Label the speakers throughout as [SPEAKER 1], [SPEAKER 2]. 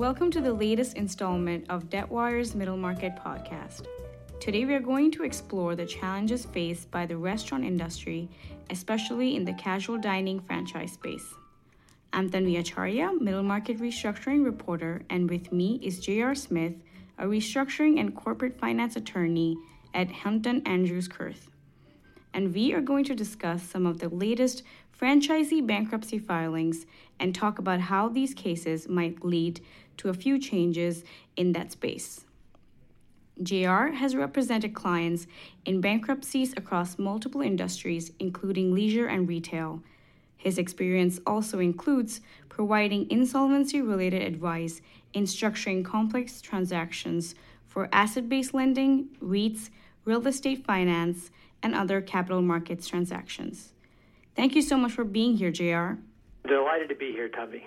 [SPEAKER 1] Welcome to the latest installment of Debtwire's Middle Market podcast. Today, we are going to explore the challenges faced by the restaurant industry, especially in the casual dining franchise space. I'm Tanvi Acharya, Middle Market Restructuring Reporter, and with me is J.R. Smith, a restructuring and corporate finance attorney at Hunton Andrews Kurth. And we are going to discuss some of the latest franchisee bankruptcy filings and talk about how these cases might lead to a few changes in that space. JR has represented clients in bankruptcies across multiple industries, including leisure and retail. His experience also includes providing insolvency related advice in structuring complex transactions for asset based lending, REITs, real estate finance, and other capital markets transactions. Thank you so much for being here, JR.
[SPEAKER 2] Delighted to be here, Tanvi.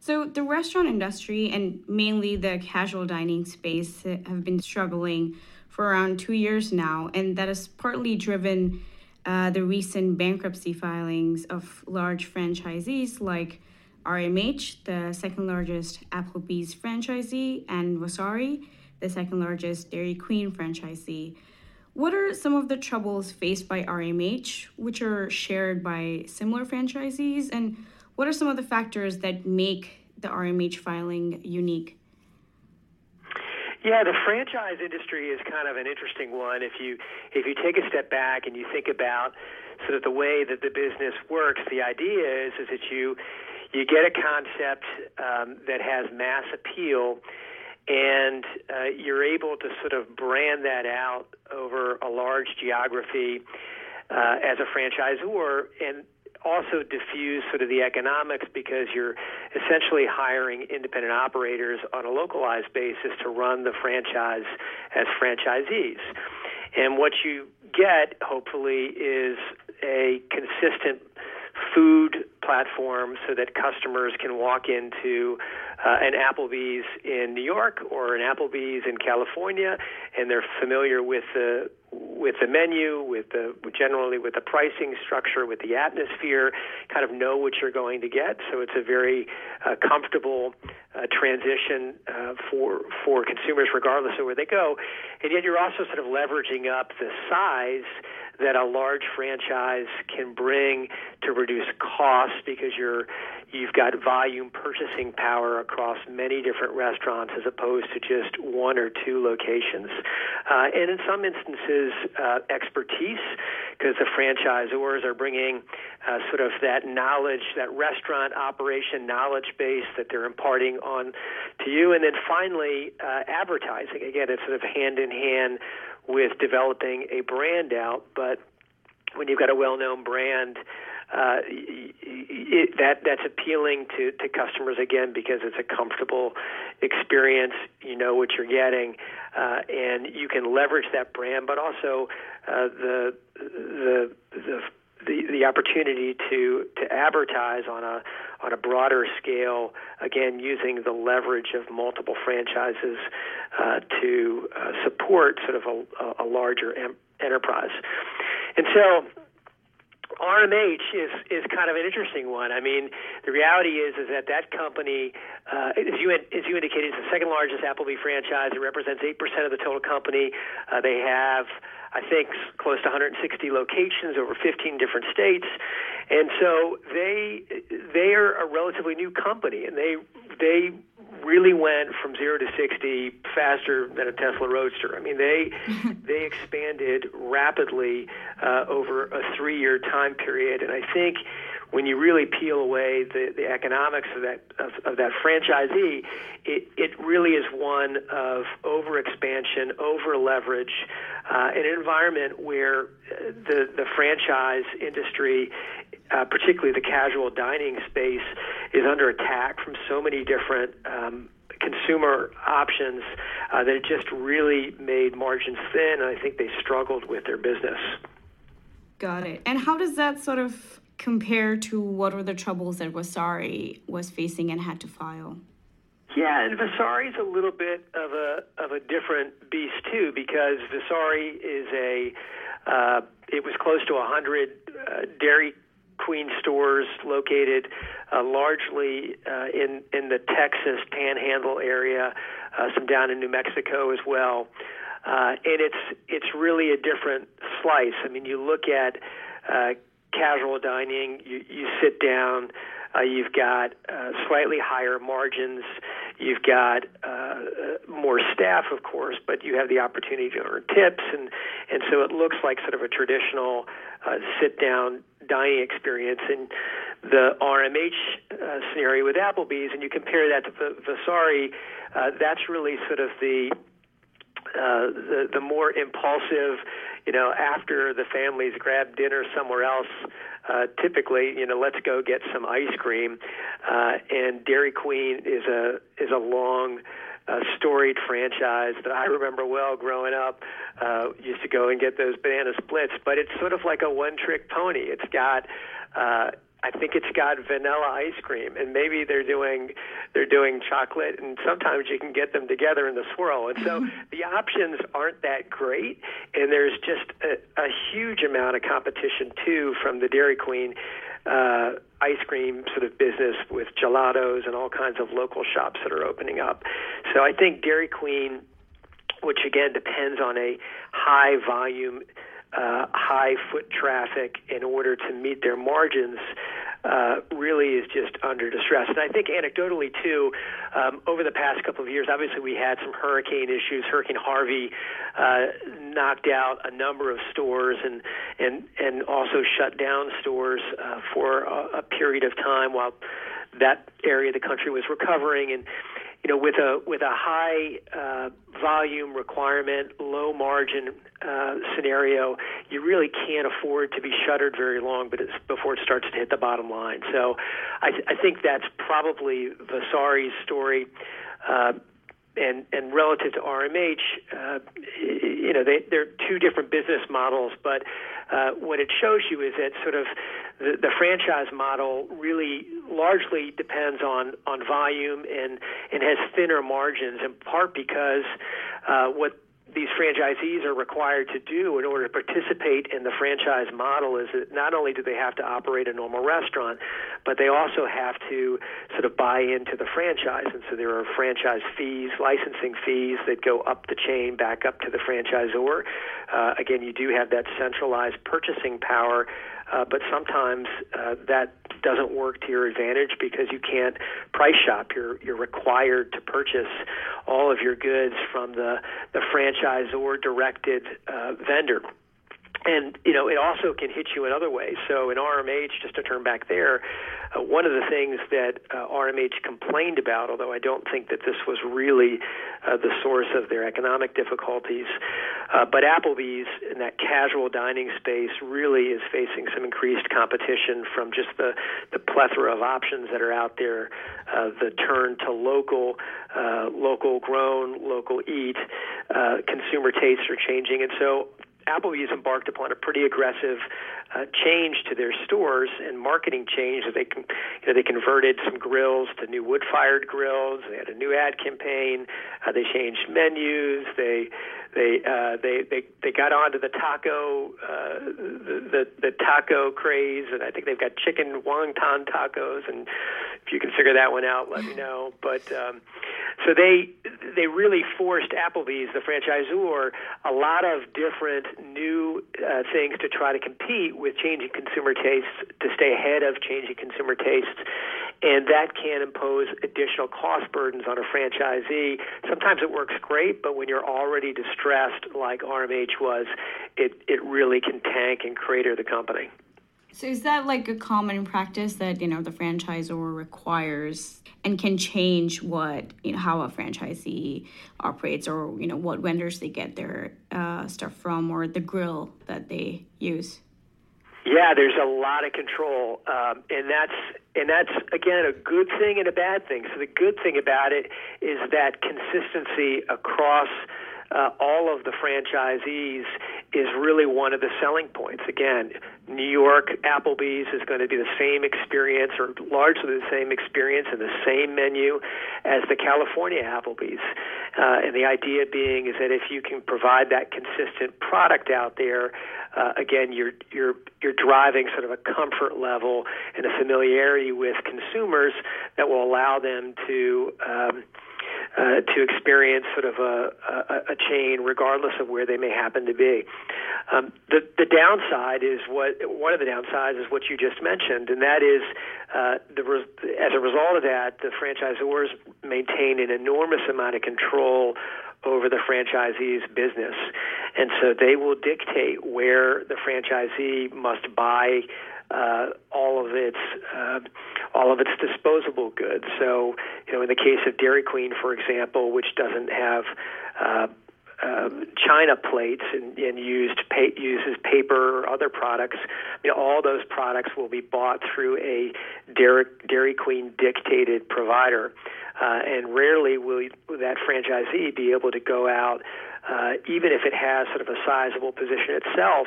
[SPEAKER 1] So, the restaurant industry and mainly the casual dining space have been struggling for around two years now, and that has partly driven uh, the recent bankruptcy filings of large franchisees like RMH, the second largest Applebee's franchisee, and Vasari, the second largest Dairy Queen franchisee. What are some of the troubles faced by RMH, which are shared by similar franchisees, and what are some of the factors that make the RMH filing unique?
[SPEAKER 2] Yeah, the franchise industry is kind of an interesting one. If you if you take a step back and you think about sort of the way that the business works, the idea is is that you you get a concept um, that has mass appeal and uh, you're able to sort of brand that out over a large geography uh, as a franchisor and also diffuse sort of the economics because you're essentially hiring independent operators on a localized basis to run the franchise as franchisees. And what you get, hopefully, is a consistent food platform so that customers can walk into uh, an Applebee's in New York or an Applebee's in California, and they're familiar with the with the menu, with the generally with the pricing structure, with the atmosphere, kind of know what you're going to get. So it's a very uh, comfortable uh, transition uh, for for consumers, regardless of where they go. And yet you're also sort of leveraging up the size that a large franchise can bring to reduce costs because you're you've got volume purchasing power across many different restaurants as opposed to just one or two locations. Uh, and in some instances, uh, expertise because the franchisors are bringing uh, sort of that knowledge, that restaurant operation knowledge base that they're imparting on to you. And then finally, uh, advertising. Again, it's sort of hand in hand with developing a brand out, but when you've got a well-known brand, uh, it, that that's appealing to, to customers again because it's a comfortable experience. You know what you're getting, uh, and you can leverage that brand, but also uh, the the the the, the opportunity to, to advertise on a on a broader scale, again using the leverage of multiple franchises uh, to uh, support sort of a, a larger em- enterprise. And so RMH is is kind of an interesting one. I mean, the reality is is that that company, uh, as you as you indicated, is the second largest Applebee franchise. It represents eight percent of the total company. Uh, they have, I think, close to 160 locations over 15 different states, and so they they are a relatively new company, and they they really went from zero to sixty faster than a Tesla Roadster. I mean, they they expanded rapidly uh, over a three-year time period, and I think when you really peel away the, the economics of that of, of that franchisee, it, it really is one of over expansion, over leverage, uh, an environment where uh, the the franchise industry uh, particularly the casual dining space, is under attack from so many different um, consumer options uh, that it just really made margins thin, and I think they struggled with their business.
[SPEAKER 1] Got it. And how does that sort of compare to what were the troubles that Vasari was facing and had to file?
[SPEAKER 2] Yeah, and Vasari is a little bit of a of a different beast too, because Vasari is a uh, it was close to a hundred uh, dairy Queen stores located uh, largely uh, in in the Texas Panhandle area, uh, some down in New Mexico as well, uh, and it's it's really a different slice. I mean, you look at uh, casual dining, you you sit down. Uh, you've got uh, slightly higher margins. You've got uh, more staff, of course, but you have the opportunity to earn tips, and and so it looks like sort of a traditional uh, sit-down dining experience. And the RMH uh, scenario with Applebee's, and you compare that to v- Vasari, uh, that's really sort of the uh, the the more impulsive, you know, after the families grab dinner somewhere else, uh, typically, you know, let's go get some ice cream. Uh, and Dairy Queen is a is a long, uh, storied franchise that I remember well growing up. Uh, used to go and get those banana splits, but it's sort of like a one-trick pony. It's got uh, I think it's got vanilla ice cream, and maybe they're doing they're doing chocolate, and sometimes you can get them together in the swirl. And so the options aren't that great, and there's just a, a huge amount of competition too from the Dairy Queen uh, ice cream sort of business with gelatos and all kinds of local shops that are opening up. So I think Dairy Queen, which again depends on a high volume uh, high foot traffic in order to meet their margins uh, really is just under distress. And I think anecdotally too, um, over the past couple of years, obviously we had some hurricane issues. Hurricane Harvey uh, knocked out a number of stores and and and also shut down stores uh, for a, a period of time while that area of the country was recovering and you know, with a with a high uh, volume requirement, low margin uh, scenario, you really can't afford to be shuttered very long, but it's before it starts to hit the bottom line. So, I, I think that's probably Vasari's story. Uh, and and relative to RMH, uh, you know, they, they're two different business models. But uh, what it shows you is that sort of the, the franchise model really largely depends on on volume and and has thinner margins, in part because uh, what these franchisees are required to do in order to participate in the franchise model is that not only do they have to operate a normal restaurant, but they also have to sort of buy into the franchise. And so there are franchise fees, licensing fees that go up the chain back up to the franchisor. Uh, again, you do have that centralized purchasing power uh, but sometimes uh, that doesn't work to your advantage because you can't price shop. You're you're required to purchase all of your goods from the the franchisor directed uh, vendor and you know it also can hit you in other ways. So in RMH, just to turn back there, uh, one of the things that uh, RMH complained about, although I don't think that this was really uh, the source of their economic difficulties, uh, but Applebee's in that casual dining space really is facing some increased competition from just the the plethora of options that are out there, uh, the turn to local, uh, local grown, local eat. consumer tastes are changing, and so Applebee's embarked upon a pretty aggressive uh, change to their stores and marketing change. They you know, they converted some grills to new wood-fired grills. They had a new ad campaign. Uh, they changed menus. They they uh, they they they got onto the taco uh, the, the the taco craze, and I think they've got chicken wonton tacos. And if you can figure that one out, let me know. But um, so they they really forced Applebee's, the franchisor, a lot of different new uh, things to try to compete with changing consumer tastes, to stay ahead of changing consumer tastes, and that can impose additional cost burdens on a franchisee. Sometimes it works great, but when you're already distressed, like RMH was, it it really can tank and crater the company.
[SPEAKER 1] So is that like a common practice that you know the franchisor requires and can change what you know how a franchisee operates or you know what vendors they get their uh, stuff from or the grill that they use?
[SPEAKER 2] Yeah, there's a lot of control, um, and that's and that's again a good thing and a bad thing. So the good thing about it is that consistency across uh, all of the franchisees is really one of the selling points. Again, New York Applebee's is going to be the same experience or largely the same experience and the same menu as the California Applebee's. Uh, and the idea being is that if you can provide that consistent product out there, uh, again, you're you're you're driving sort of a comfort level and a familiarity with consumers that will allow them to. Um, uh, to experience sort of a, a, a chain, regardless of where they may happen to be. Um, the the downside is what one of the downsides is what you just mentioned, and that is uh, the as a result of that, the franchisors maintain an enormous amount of control over the franchisee's business, and so they will dictate where the franchisee must buy uh, all of its uh, all of its disposable goods. So, you know, in the case of Dairy Queen, for example, which doesn't have uh, um, china plates and, and used pa- uses paper or other products. You know, all those products will be bought through a Dairy, Dairy Queen dictated provider, uh, and rarely will that franchisee be able to go out, uh, even if it has sort of a sizable position itself,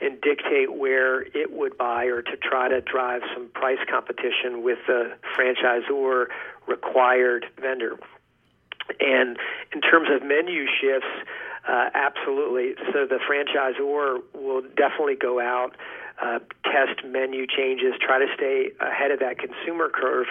[SPEAKER 2] and dictate where it would buy or to try to drive some price competition with the franchisor required vendor. And in terms of menu shifts, uh, absolutely. So the franchisor will definitely go out uh, test menu changes, try to stay ahead of that consumer curve.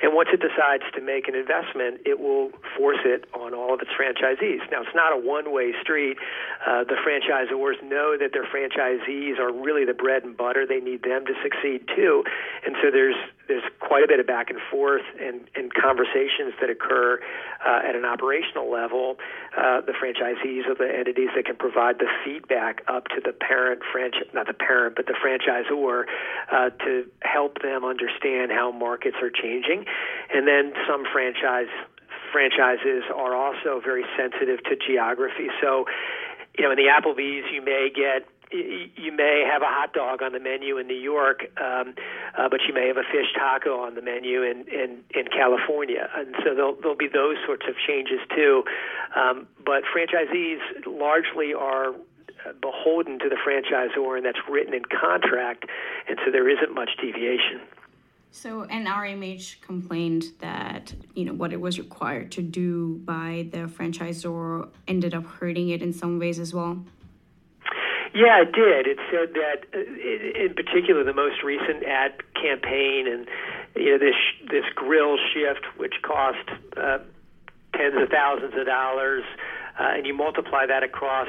[SPEAKER 2] And once it decides to make an investment, it will force it on all of its franchisees. Now, it's not a one way street. Uh, the franchisors know that their franchisees are really the bread and butter. They need them to succeed too. And so there's there's quite a bit of back and forth and, and conversations that occur uh, at an operational level. Uh, the franchisees are the entities that can provide the feedback up to the parent franchise, not the parent, but the franchisor, uh, to help them understand how markets are changing. And then some franchise franchises are also very sensitive to geography. So, you know, in the Applebee's, you may get you may have a hot dog on the menu in New York, um, uh, but you may have a fish taco on the menu in, in, in California. And so there'll, there'll be those sorts of changes too. Um, but franchisees largely are beholden to the franchisor, and that's written in contract, and so there isn't much deviation.
[SPEAKER 1] So, and RMH complained that you know what it was required to do by the franchisor ended up hurting it in some ways as well.
[SPEAKER 2] Yeah, it did. It said that, uh, in particular, the most recent ad campaign and you know this this grill shift, which cost uh, tens of thousands of dollars, uh, and you multiply that across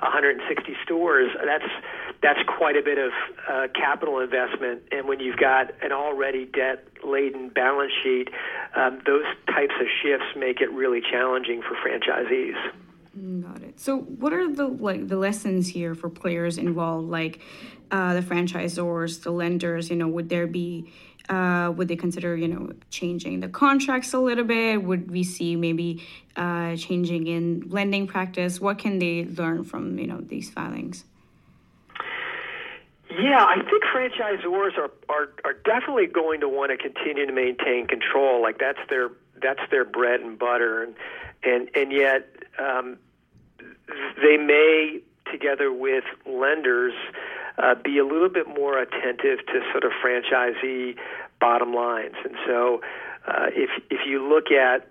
[SPEAKER 2] 160 stores. That's that's quite a bit of uh, capital investment, and when you've got an already debt-laden balance sheet, um, those types of shifts make it really challenging for franchisees.
[SPEAKER 1] So, what are the like the lessons here for players involved, like uh, the franchisors, the lenders? You know, would there be uh, would they consider you know changing the contracts a little bit? Would we see maybe uh, changing in lending practice? What can they learn from you know these filings?
[SPEAKER 2] Yeah, I think franchisors are, are are definitely going to want to continue to maintain control. Like that's their that's their bread and butter, and and and yet um, they may, together with lenders, uh, be a little bit more attentive to sort of franchisee bottom lines. And so, uh, if if you look at,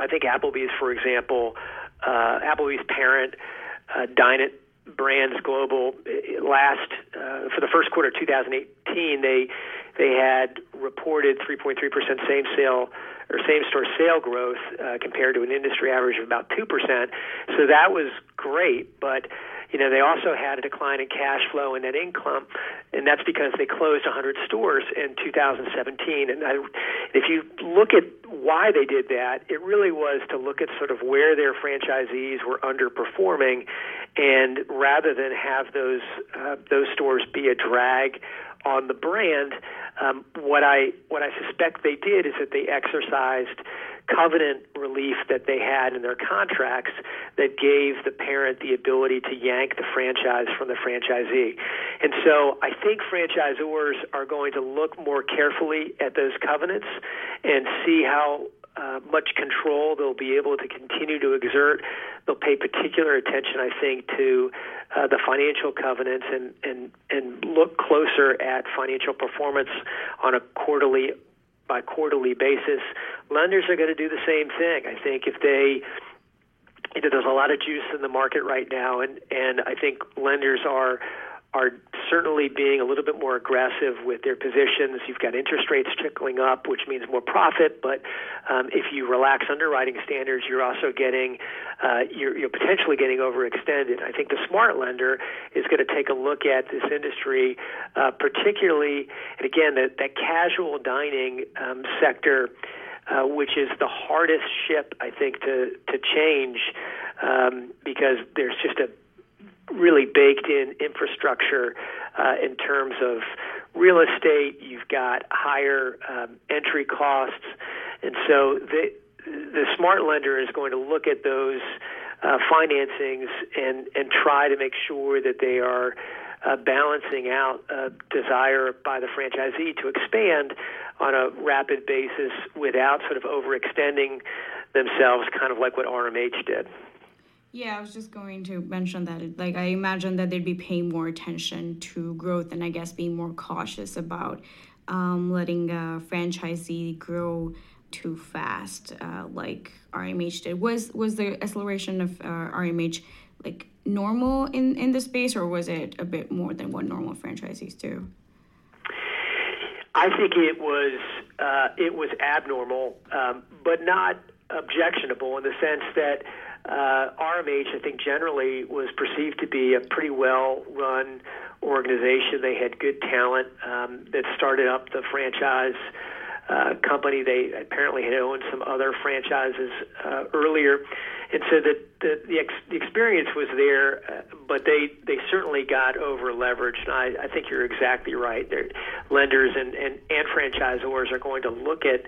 [SPEAKER 2] I think Applebee's, for example, uh, Applebee's parent, uh, Dine It Brands Global, uh, last uh, for the first quarter of 2018, they they had reported 3.3% same sale or same store sale growth uh, compared to an industry average of about 2%. So that was great, but you know, they also had a decline in cash flow and net income, and that's because they closed 100 stores in 2017. And I, if you look at why they did that, it really was to look at sort of where their franchisees were underperforming, and rather than have those uh, those stores be a drag on the brand, um, what I what I suspect they did is that they exercised covenant relief that they had in their contracts that gave the parent the ability to yank the franchise from the franchisee. And so I think franchisors are going to look more carefully at those covenants and see how uh, much control they'll be able to continue to exert. They'll pay particular attention, I think, to uh, the financial covenants and, and, and look closer at financial performance on a quarterly by quarterly basis. Lenders are going to do the same thing. I think if they you know, there's a lot of juice in the market right now, and and I think lenders are are certainly being a little bit more aggressive with their positions. You've got interest rates trickling up, which means more profit. But um, if you relax underwriting standards, you're also getting uh, you're, you're potentially getting overextended. I think the smart lender is going to take a look at this industry, uh, particularly, and again, that that casual dining um, sector. Uh, which is the hardest ship, I think, to to change um, because there's just a really baked in infrastructure uh, in terms of real estate. You've got higher um, entry costs, and so the the smart lender is going to look at those uh, financings and and try to make sure that they are uh, balancing out a desire by the franchisee to expand on a rapid basis without sort of overextending themselves, kind of like what RMH did.
[SPEAKER 1] Yeah, I was just going to mention that. Like, I imagine that they'd be paying more attention to growth and I guess being more cautious about um, letting a franchisee grow too fast, uh, like RMH did. Was was the acceleration of uh, RMH like normal in in the space, or was it a bit more than what normal franchisees do?
[SPEAKER 2] I think it was uh, it was abnormal, um, but not objectionable in the sense that uh, RMH, I think, generally was perceived to be a pretty well run organization. They had good talent um, that started up the franchise uh, company. They apparently had owned some other franchises uh, earlier, and so the the the, ex- the experience was there, uh, but they they certainly got over leveraged. And I, I think you're exactly right. Their lenders and, and and franchisors are going to look at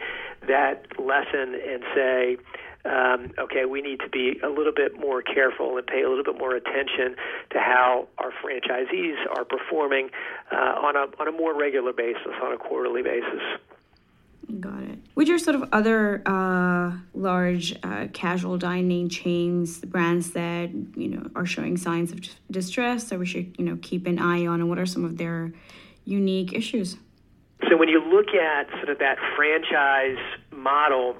[SPEAKER 2] that lesson and say um, okay, we need to be a little bit more careful and pay a little bit more attention to how our franchisees are performing uh, on a on a more regular basis, on a quarterly basis.
[SPEAKER 1] Got it. Which are sort of other uh, large uh, casual dining chains, brands that you know are showing signs of distress that we should you know keep an eye on, and what are some of their unique issues?
[SPEAKER 2] So when you look at sort of that franchise model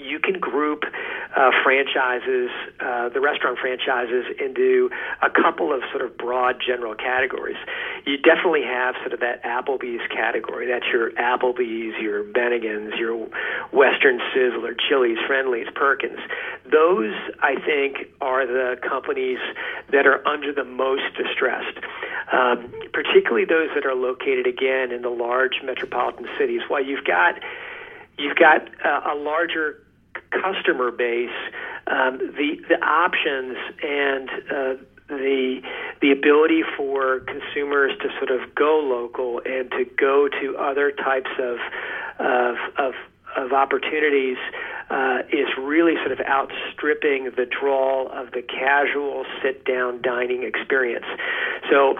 [SPEAKER 2] you can group uh, franchises, uh, the restaurant franchises, into a couple of sort of broad general categories. You definitely have sort of that Applebee's category. That's your Applebee's, your Bennigan's, your Western Sizzler, Chili's, Friendly's, Perkins. Those, I think, are the companies that are under the most distressed, um, particularly those that are located again in the large metropolitan cities. While you've got you've got uh, a larger customer base, um, the the options and uh, the the ability for consumers to sort of go local and to go to other types of of of, of opportunities uh, is really sort of outstripping the draw of the casual sit down dining experience. So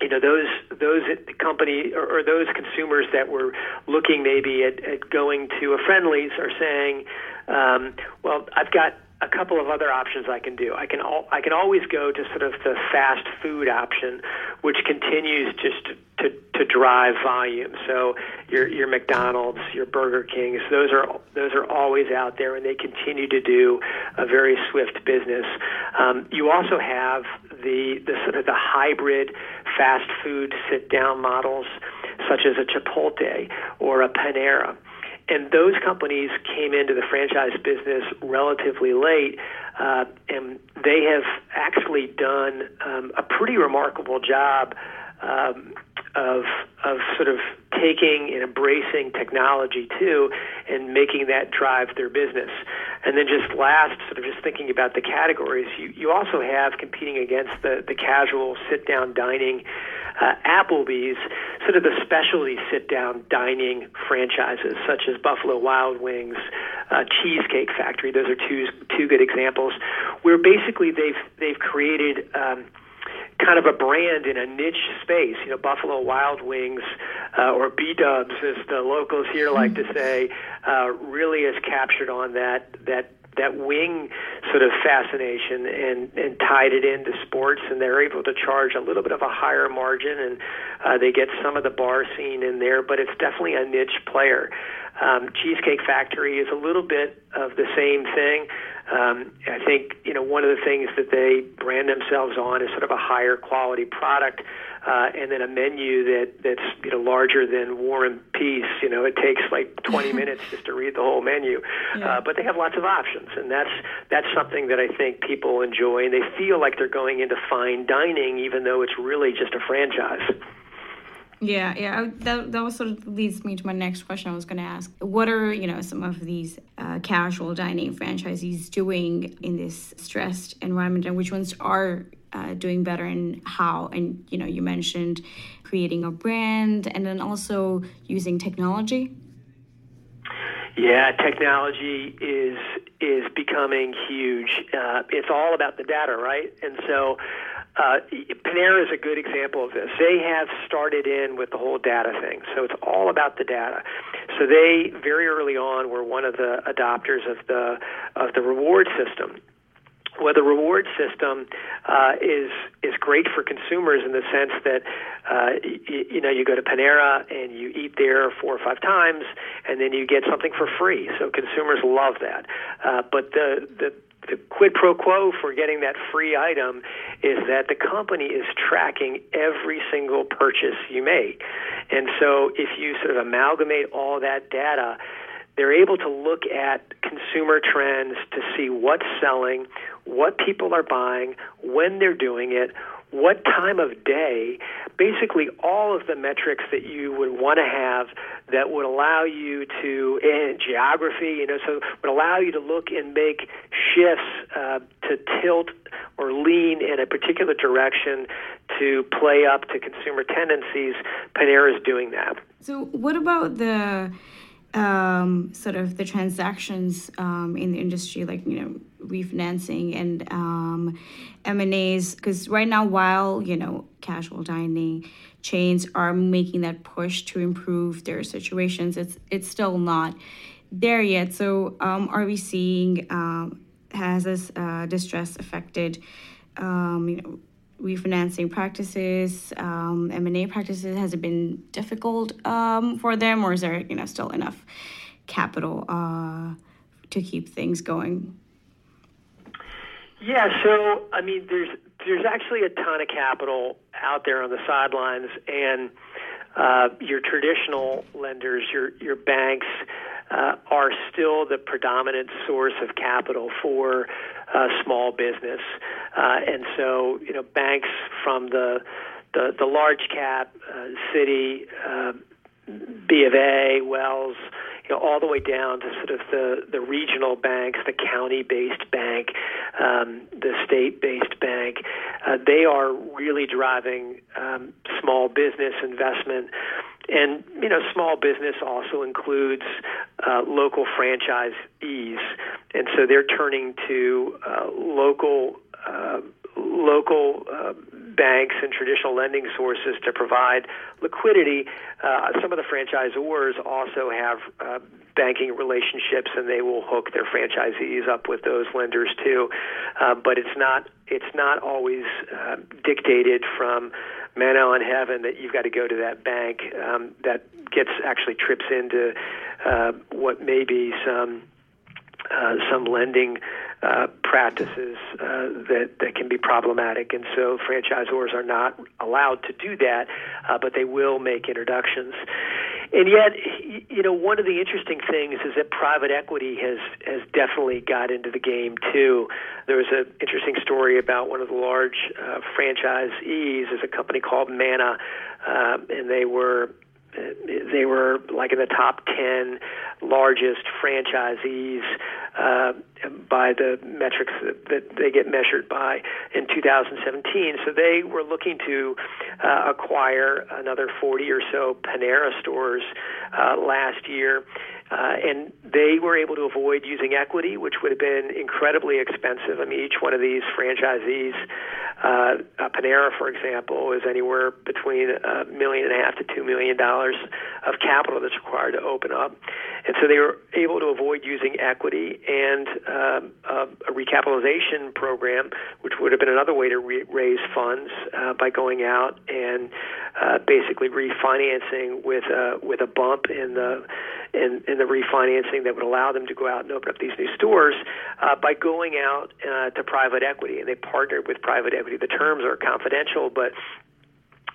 [SPEAKER 2] you know those those company or, or those consumers that were looking maybe at, at going to a Friendly's are saying, um, well, I've got a couple of other options I can do. I can al- I can always go to sort of the fast food option, which continues just to, to, to drive volume. So your your McDonald's, your Burger Kings, those are those are always out there, and they continue to do a very swift business. Um, you also have the the sort of the hybrid fast food sit down models, such as a Chipotle or a Panera. And those companies came into the franchise business relatively late, uh, and they have actually done um, a pretty remarkable job um, of of sort of taking and embracing technology too, and making that drive their business. And then just last, sort of just thinking about the categories, you you also have competing against the the casual sit down dining uh, Applebee's, sort of the specialty sit down dining franchises such as Buffalo Wild Wings, uh, Cheesecake Factory. Those are two two good examples where basically they've they've created um, kind of a brand in a niche space. You know, Buffalo Wild Wings uh, or B Dubs, as the locals here like to say, uh, really is captured on that that that wing sort of fascination and and tied it into sports and they're able to charge a little bit of a higher margin and uh, they get some of the bar scene in there but it's definitely a niche player um, Cheesecake Factory is a little bit of the same thing. Um, I think you know one of the things that they brand themselves on is sort of a higher quality product, and then a menu that that's you know larger than War and Peace. You know, it takes like 20 minutes just to read the whole menu, yeah. uh, but they have lots of options, and that's that's something that I think people enjoy, and they feel like they're going into fine dining, even though it's really just a franchise.
[SPEAKER 1] Yeah, yeah. That that was sort of leads me to my next question. I was going to ask, what are you know some of these uh, casual dining franchisees doing in this stressed environment, and which ones are uh, doing better, and how? And you know, you mentioned creating a brand, and then also using technology.
[SPEAKER 2] Yeah, technology is is becoming huge. Uh, it's all about the data, right? And so uh, Panera is a good example of this. They have started in with the whole data thing, so it's all about the data. So they very early on were one of the adopters of the of the reward system. Well, the reward system uh, is is great for consumers in the sense that uh, y- you know you go to Panera and you eat there four or five times, and then you get something for free. So consumers love that. Uh, but the the the quid pro quo for getting that free item is that the company is tracking every single purchase you make. And so if you sort of amalgamate all that data, they're able to look at consumer trends to see what's selling, what people are buying, when they're doing it, what time of day, basically all of the metrics that you would want to have that would allow you to, and geography, you know, so would allow you to look and make shifts uh, to tilt or lean in a particular direction to play up to consumer tendencies. Panera is doing that.
[SPEAKER 1] So, what about the um, sort of the transactions um, in the industry, like you know refinancing and um, M and A's? Because right now, while you know casual dining chains are making that push to improve their situations, it's it's still not there yet. So, um, are we seeing um, has this uh, distress affected? Um, you know refinancing practices, um, M&A practices? Has it been difficult um, for them, or is there you know still enough capital uh, to keep things going?
[SPEAKER 2] Yeah, so I mean, there's there's actually a ton of capital out there on the sidelines, and uh, your traditional lenders, your your banks, uh, are still the predominant source of capital for uh, small business, uh, and so you know banks from the the, the large cap, uh, Citi, uh, B of A, Wells, you know, all the way down to sort of the, the regional banks, the county-based bank, um, the state-based bank. Uh, they are really driving um, small business investment. And you know, small business also includes uh, local franchisees, and so they're turning to uh, local uh, local uh, banks and traditional lending sources to provide liquidity. Uh, some of the franchisors also have uh, banking relationships, and they will hook their franchisees up with those lenders too. Uh, but it's not it's not always uh, dictated from manna on heaven that you've got to go to that bank. Um, that gets actually trips into uh, what may be some uh, some lending uh, practices uh, that that can be problematic, and so franchisors are not allowed to do that, uh, but they will make introductions. And yet, you know, one of the interesting things is that private equity has has definitely got into the game too. There was an interesting story about one of the large uh, franchisees, is a company called Manna, uh, and they were they were like in the top 10 largest franchisees uh, by the metrics that, that they get measured by in 2017. So they were looking to uh, acquire another 40 or so Panera stores uh, last year. Uh, and they were able to avoid using equity, which would have been incredibly expensive. I mean, each one of these franchisees Uh, Panera, for example, is anywhere between a million and a half to two million dollars of capital that's required to open up, and so they were able to avoid using equity and um, a, a recapitalization program, which would have been another way to re- raise funds uh, by going out and uh, basically refinancing with a with a bump in the in, in the refinancing that would allow them to go out and open up these new stores uh, by going out uh, to private equity. And they partnered with private equity. The terms are confidential, but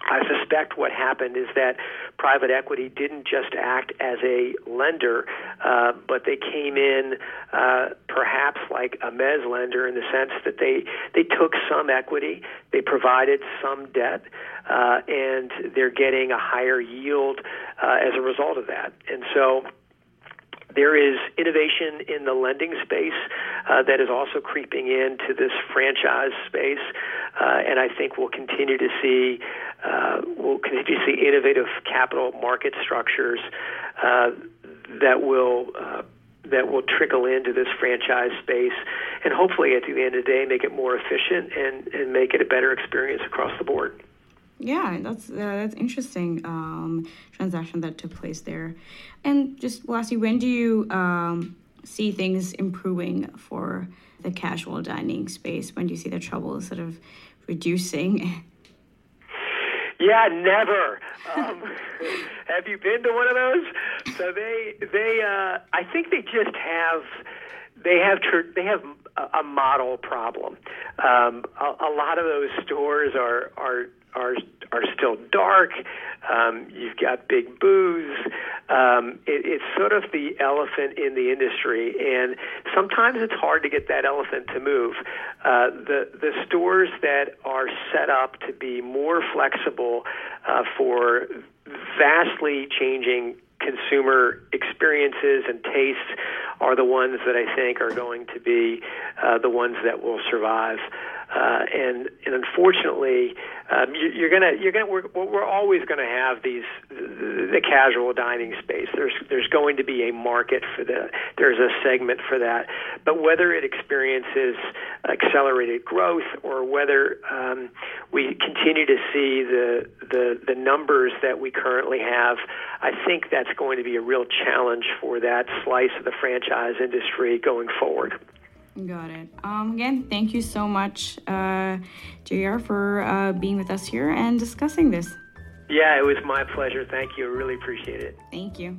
[SPEAKER 2] I suspect what happened is that private equity didn't just act as a lender, uh, but they came in uh, perhaps like a mezz lender in the sense that they they took some equity, they provided some debt, uh, and they're getting a higher yield uh, as a result of that. And so there is innovation in the lending space uh, that is also creeping into this franchise space, uh, and I think we'll continue to see uh, we'll continue to see innovative capital market structures uh, that will. Uh, that will trickle into this franchise space and hopefully at the end of the day make it more efficient and, and make it a better experience across the board.
[SPEAKER 1] Yeah, that's uh, that's interesting um, transaction that took place there. And just lastly, when do you um, see things improving for the casual dining space? When do you see the trouble sort of reducing?
[SPEAKER 2] Yeah, never. Um, have you been to one of those? So they they uh, I think they just have they have tr- they have a, model problem. Um, a, a lot of those stores are are are are still dark. Um, you've got big booths. Um, it, it's sort of the elephant in the industry, and sometimes it's hard to get that elephant to move. Uh, the the stores that are set up to be more flexible uh, for vastly changing consumer experiences and tastes are the ones that I think are going to be uh, the ones that will survive. Uh, and and unfortunately, um, you, you're gonna you're gonna we're, we're always to have these the, the casual dining space. There's there's going to be a market for that. There's a segment for that. But whether it experiences accelerated growth or whether um, we continue to see the the the numbers that we currently have, I think that's going to be a real challenge for that slice of the franchise industry going forward.
[SPEAKER 1] Got it. Um, again, thank you so much, uh, JR, for uh, being with us here and discussing this.
[SPEAKER 2] Yeah, it was my pleasure. Thank you. I really appreciate it.
[SPEAKER 1] Thank you.